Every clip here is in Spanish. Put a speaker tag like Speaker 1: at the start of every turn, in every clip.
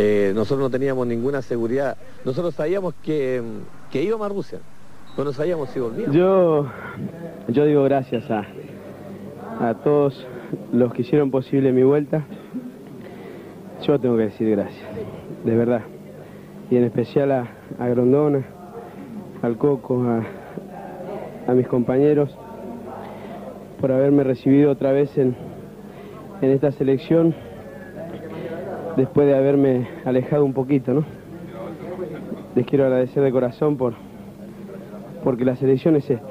Speaker 1: eh, nosotros no teníamos ninguna seguridad. Nosotros sabíamos que, que íbamos a Rusia, pero no sabíamos si volvíamos.
Speaker 2: Yo, yo digo gracias a, a todos los que hicieron posible mi vuelta. Yo tengo que decir gracias, de verdad. Y en especial a, a Grondona, al Coco, a, a mis compañeros, por haberme recibido otra vez en, en esta selección después de haberme alejado un poquito, ¿no? Les quiero agradecer de corazón por porque la selección es esta.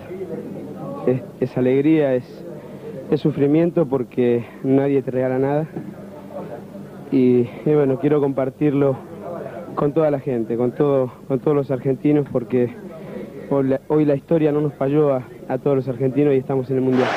Speaker 2: Es, alegría, es, es, sufrimiento porque nadie te regala nada. Y, y, bueno, quiero compartirlo con toda la gente, con, todo, con todos los argentinos, porque hoy la, hoy la historia no nos falló a, a todos los argentinos y estamos en el Mundial.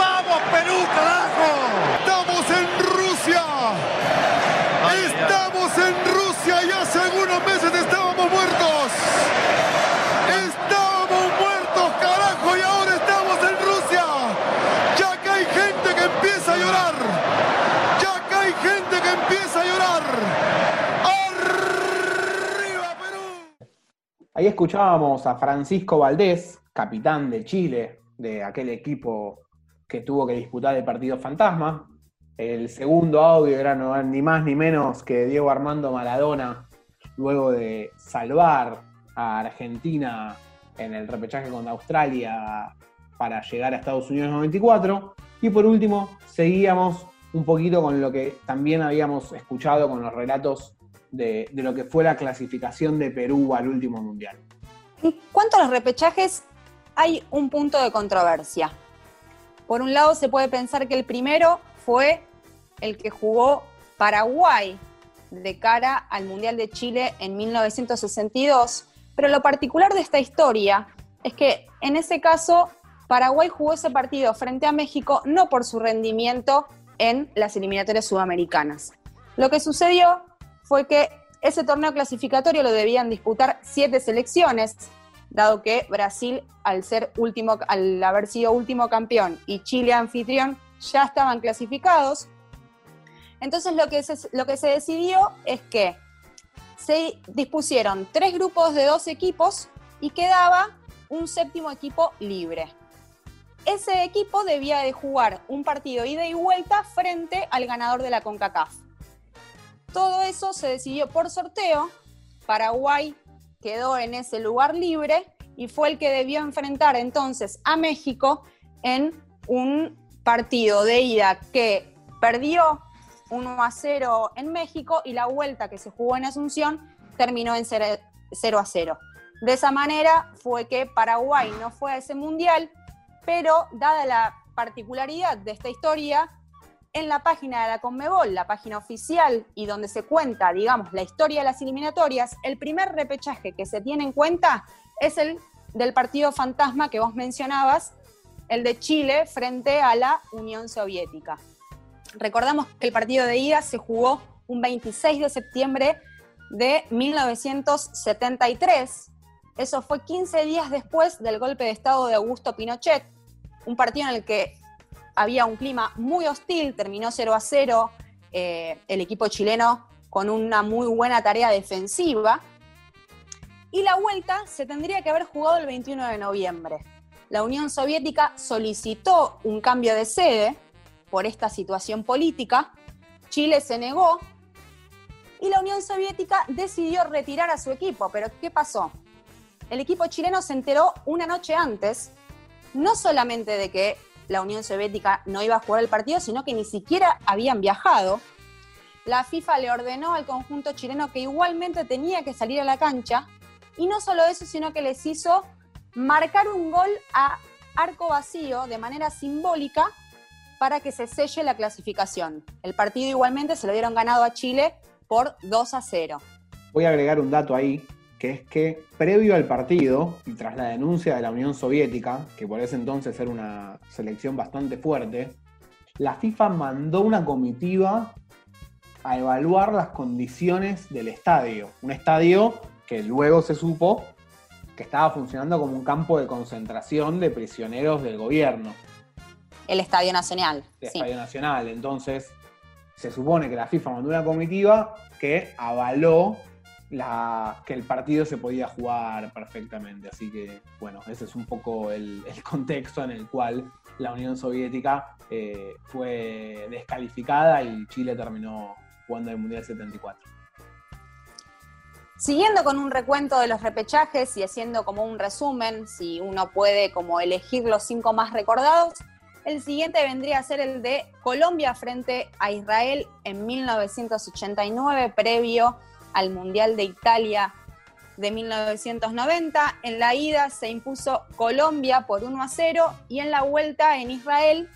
Speaker 3: Ahí escuchábamos a Francisco Valdés, capitán de Chile, de aquel equipo que tuvo que disputar el partido fantasma. El segundo audio era ni más ni menos que Diego Armando Maradona, luego de salvar a Argentina en el repechaje contra Australia para llegar a Estados Unidos 94. Y por último, seguíamos un poquito con lo que también habíamos escuchado con los relatos de, lo que fue la clasificación de Perú al último mundial.
Speaker 4: En cuanto a los repechajes, hay un punto de controversia. Por un lado, se puede pensar que el primero fue el que jugó Paraguay de cara al Mundial de Chile en 1962, pero lo particular de esta historia es que en ese caso Paraguay jugó ese partido frente a México no por su rendimiento en las eliminatorias sudamericanas. Lo que sucedió fue que ese torneo clasificatorio lo debían disputar siete selecciones, dado que Brasil, al, ser último, al haber sido último campeón y Chile anfitrión, ya estaban clasificados. Entonces lo que se, lo que se decidió es que se dispusieron tres grupos de dos equipos y quedaba un séptimo equipo libre. Ese equipo debía de jugar un partido ida y vuelta frente al ganador de la CONCACAF. Todo eso se decidió por sorteo. Paraguay quedó en ese lugar libre y fue el que debió enfrentar entonces a México en un partido de ida que perdió 1 a 0 en México y la vuelta que se jugó en Asunción terminó en 0 a 0. De esa manera fue que Paraguay no fue a ese mundial, pero dada la particularidad de esta historia, en la página de la Conmebol, la página oficial y donde se cuenta, digamos, la historia de las eliminatorias, el primer repechaje que se tiene en cuenta es el del partido fantasma que vos mencionabas, el de Chile frente a la Unión Soviética. Recordamos que el partido de ida se jugó un 26 de septiembre de 1973. Eso fue 15 días después del golpe de Estado de Augusto Pinochet, un partido en el que había un clima muy hostil, terminó 0 a 0, eh, el equipo chileno con una muy buena tarea defensiva. Y la vuelta se tendría que haber jugado el 21 de noviembre. La Unión Soviética solicitó un cambio de sede por esta situación política, Chile se negó y la Unión Soviética decidió retirar a su equipo. Pero ¿qué pasó? El equipo chileno se enteró una noche antes, no solamente de que la Unión Soviética no iba a jugar el partido, sino que ni siquiera habían viajado. La FIFA le ordenó al conjunto chileno que igualmente tenía que salir a la cancha, y no solo eso, sino que les hizo marcar un gol a arco vacío de manera simbólica para que se selle la clasificación. El partido igualmente se lo dieron ganado a Chile por 2 a 0.
Speaker 3: Voy a agregar un dato ahí que es que previo al partido y tras la denuncia de la Unión Soviética, que por ese entonces era una selección bastante fuerte, la FIFA mandó una comitiva a evaluar las condiciones del estadio. Un estadio que luego se supo que estaba funcionando como un campo de concentración de prisioneros del gobierno.
Speaker 4: El Estadio Nacional.
Speaker 3: El sí. Estadio Nacional. Entonces, se supone que la FIFA mandó una comitiva que avaló que el partido se podía jugar perfectamente. Así que, bueno, ese es un poco el, el contexto en el cual la Unión Soviética eh, fue descalificada y Chile terminó jugando el Mundial 74.
Speaker 4: Siguiendo con un recuento de los repechajes y haciendo como un resumen, si uno puede como elegir los cinco más recordados, el siguiente vendría a ser el de Colombia frente a Israel en 1989, previo al Mundial de Italia de 1990. En la ida se impuso Colombia por 1 a 0 y en la vuelta en Israel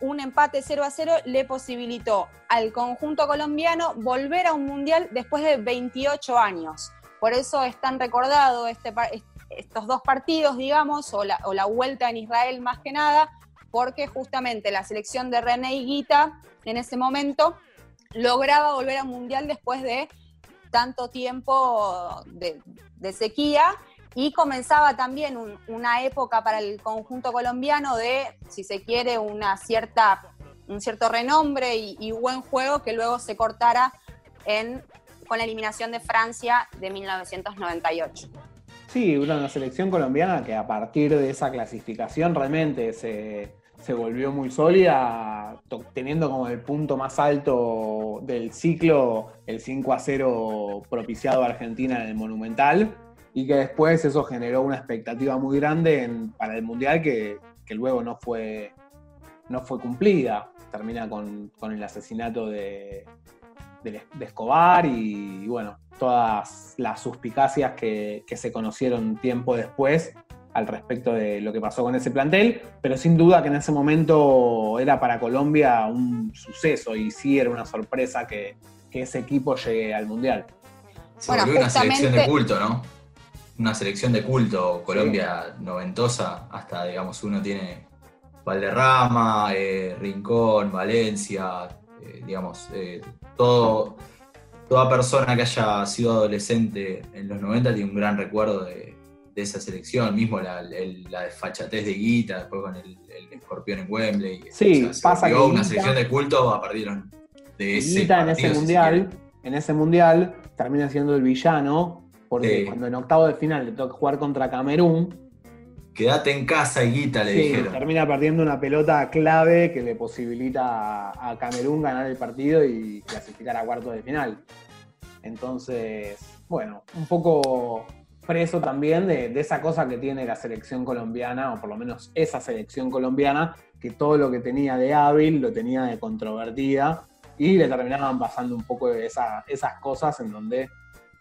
Speaker 4: un empate 0 a 0 le posibilitó al conjunto colombiano volver a un mundial después de 28 años. Por eso es tan recordado este, estos dos partidos, digamos, o la, o la, vuelta en Israel más que nada, porque justamente la selección de René Higuita en ese momento lograba volver a un mundial después de tanto tiempo de, sequía y comenzaba también una época para el conjunto colombiano de, si se quiere, una cierta, un cierto renombre y, buen juego que luego se cortara en, con la eliminación de Francia de 1998.
Speaker 3: Sí, una selección colombiana que a partir de esa clasificación realmente se, se volvió muy sólida, teniendo como el punto más alto del ciclo el 5 a 0 propiciado a Argentina en el Monumental y que después eso generó una expectativa muy grande para el Mundial que, luego no fue, no fue cumplida. Termina con, el asesinato de, Escobar y, bueno, todas las suspicacias que, se conocieron tiempo después al respecto de lo que pasó con ese plantel, pero sin duda que en ese momento era para Colombia un suceso y sí era una sorpresa que, ese equipo llegue al Mundial.
Speaker 5: Se volvió una selección de culto, ¿no? una selección de culto, Colombia noventosa, hasta digamos uno tiene Valderrama, eh, Rincón, Valencia, eh, digamos, eh, todo, toda persona que haya sido adolescente en los 90 tiene un gran recuerdo de, esa selección, mismo la, desfachatez de Guita, después con el, escorpión en Wembley.
Speaker 3: Sí, pasa que
Speaker 5: una selección de culto a partir de ese
Speaker 3: Guita en ese mundial, en ese mundial termina siendo el villano porque cuando en octavo de final le toca jugar contra Camerún.
Speaker 5: Quédate en casa, Guita, le dijeron.
Speaker 3: Termina perdiendo una pelota clave que le posibilita a Camerún ganar el partido y clasificar a cuarto de final. Entonces, bueno, un poco preso también de, de, esa cosa que tiene la selección colombiana, o por lo menos esa selección colombiana, que todo lo que tenía de hábil lo tenía de controvertida, y le terminaban pasando un poco de esa, esas cosas en donde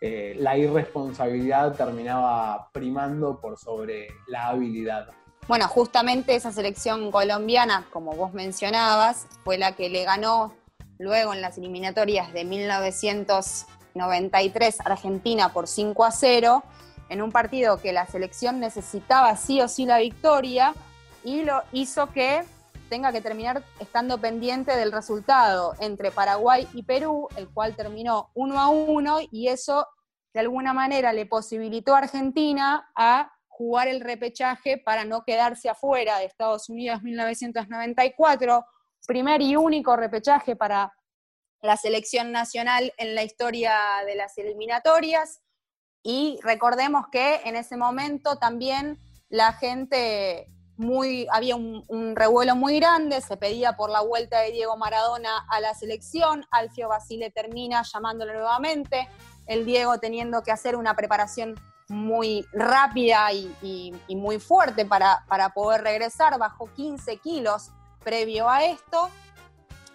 Speaker 3: eh, la irresponsabilidad terminaba primando por sobre la habilidad.
Speaker 4: Bueno, justamente esa selección colombiana, como vos mencionabas, fue la que le ganó luego en las eliminatorias de 1993 Argentina por 5 a 0, en un partido que la selección necesitaba sí o sí la victoria y lo hizo que tenga que terminar estando pendiente del resultado entre Paraguay y Perú, el cual terminó 1 a 1 y eso de alguna manera le posibilitó a Argentina a jugar el repechaje para no quedarse afuera de Estados Unidos 1994, primer y único repechaje para la selección nacional en la historia de las eliminatorias. Y recordemos que en ese momento también la gente muy, había un, revuelo muy grande, se pedía por la vuelta de Diego Maradona a la selección, Alfio Basile termina llamándolo nuevamente, el Diego teniendo que hacer una preparación muy rápida y, muy fuerte para, poder regresar, bajó 15 kilos previo a esto,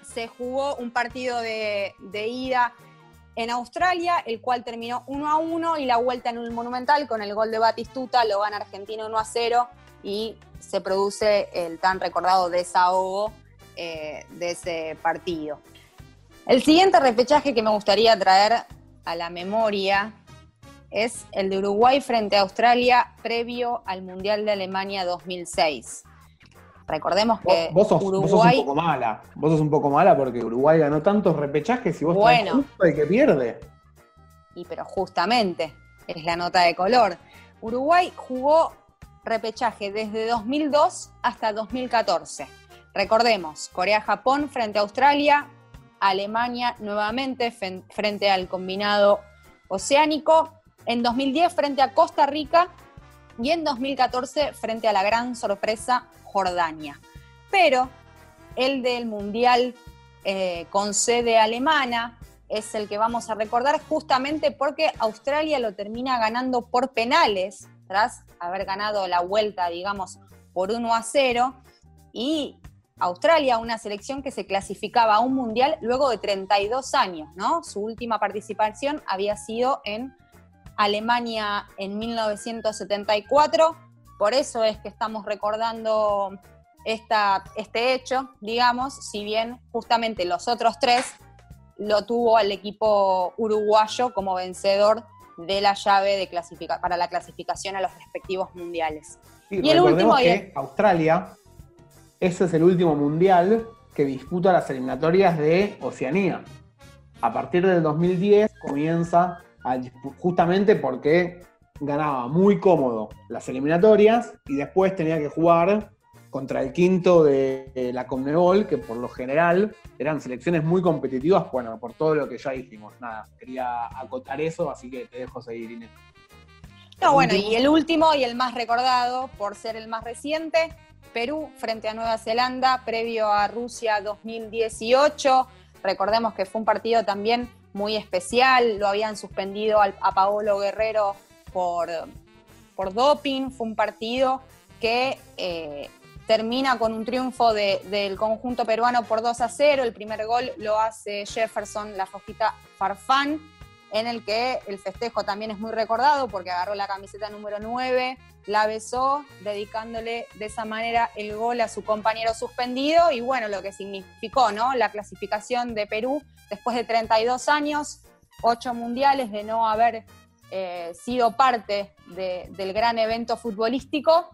Speaker 4: se jugó un partido de ida en Australia, el cual terminó 1 a 1 y la vuelta en un monumental con el gol de Batistuta lo gana Argentina 1 a 0 y se produce el tan recordado desahogo eh, de ese partido. El siguiente repechaje que me gustaría traer a la memoria es el de Uruguay frente a Australia previo al Mundial de Alemania 2006. Recordemos que
Speaker 3: vos, sos, Uruguay... un poco mala, vos sos un poco mala porque Uruguay ganó tantos repechajes y vos bueno, justo el que pierde.
Speaker 4: Y pero justamente es la nota de color. Uruguay jugó repechaje desde 2002 hasta 2014. Recordemos, Corea-Japón frente a Australia, Alemania nuevamente frente al combinado oceánico, en 2010 frente a Costa Rica y en 2014 frente a la gran sorpresa Jordania. Pero el del Mundial eh, con sede alemana es el que vamos a recordar justamente porque Australia lo termina ganando por penales, tras haber ganado la vuelta, digamos, por 1 a 0. Y Australia, una selección que se clasificaba a un mundial luego de 32 años, ¿no? Su última participación había sido en Alemania en 1974. Por eso es que estamos recordando esta, este hecho, digamos, si bien justamente los otros tres lo tuvo al equipo uruguayo como vencedor de la llave de para la clasificación a los respectivos mundiales.
Speaker 3: y el último que Australia, ese es el último mundial que disputa las eliminatorias de Oceanía. A partir del 2010 comienza justamente porque ganaba muy cómodo las eliminatorias y después tenía que jugar contra el quinto de, la Conmebol, que por lo general eran selecciones muy competitivas, bueno, por todo lo que ya dijimos. Nada, quería acotar eso, así que te dejo seguir, Inés.
Speaker 4: No, bueno, y el último y el más recordado, por ser el más reciente, Perú frente a Nueva Zelanda, previo a Rusia 2018. Recordemos que fue un partido también muy especial, lo habían suspendido a Paolo Guerrero por, por doping, fue un partido que eh, termina con un triunfo del conjunto peruano por 2 a 0, el primer gol lo hace Jefferson, la fojita Farfán, en el que el festejo también es muy recordado porque agarró la camiseta número 9, la besó, dedicándole de esa manera el gol a su compañero suspendido y bueno, lo que significó, ¿no? La clasificación de Perú después de 32 años, 8 mundiales de no haber eh, sido parte del gran evento futbolístico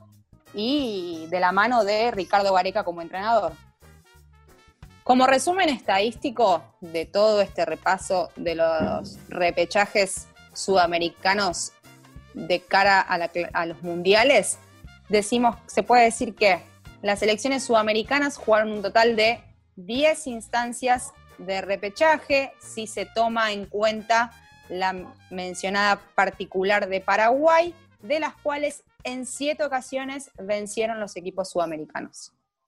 Speaker 4: y de la mano de Ricardo Vareca como entrenador. Como resumen estadístico de todo este repaso de los repechajes sudamericanos de cara a, los mundiales, decimos, se puede decir que las elecciones sudamericanas jugaron un total de 10 instancias de repechaje, si se toma en cuenta la mencionada particular de Paraguay, de las cuales en siete ocasiones vencieron los equipos sudamericanos.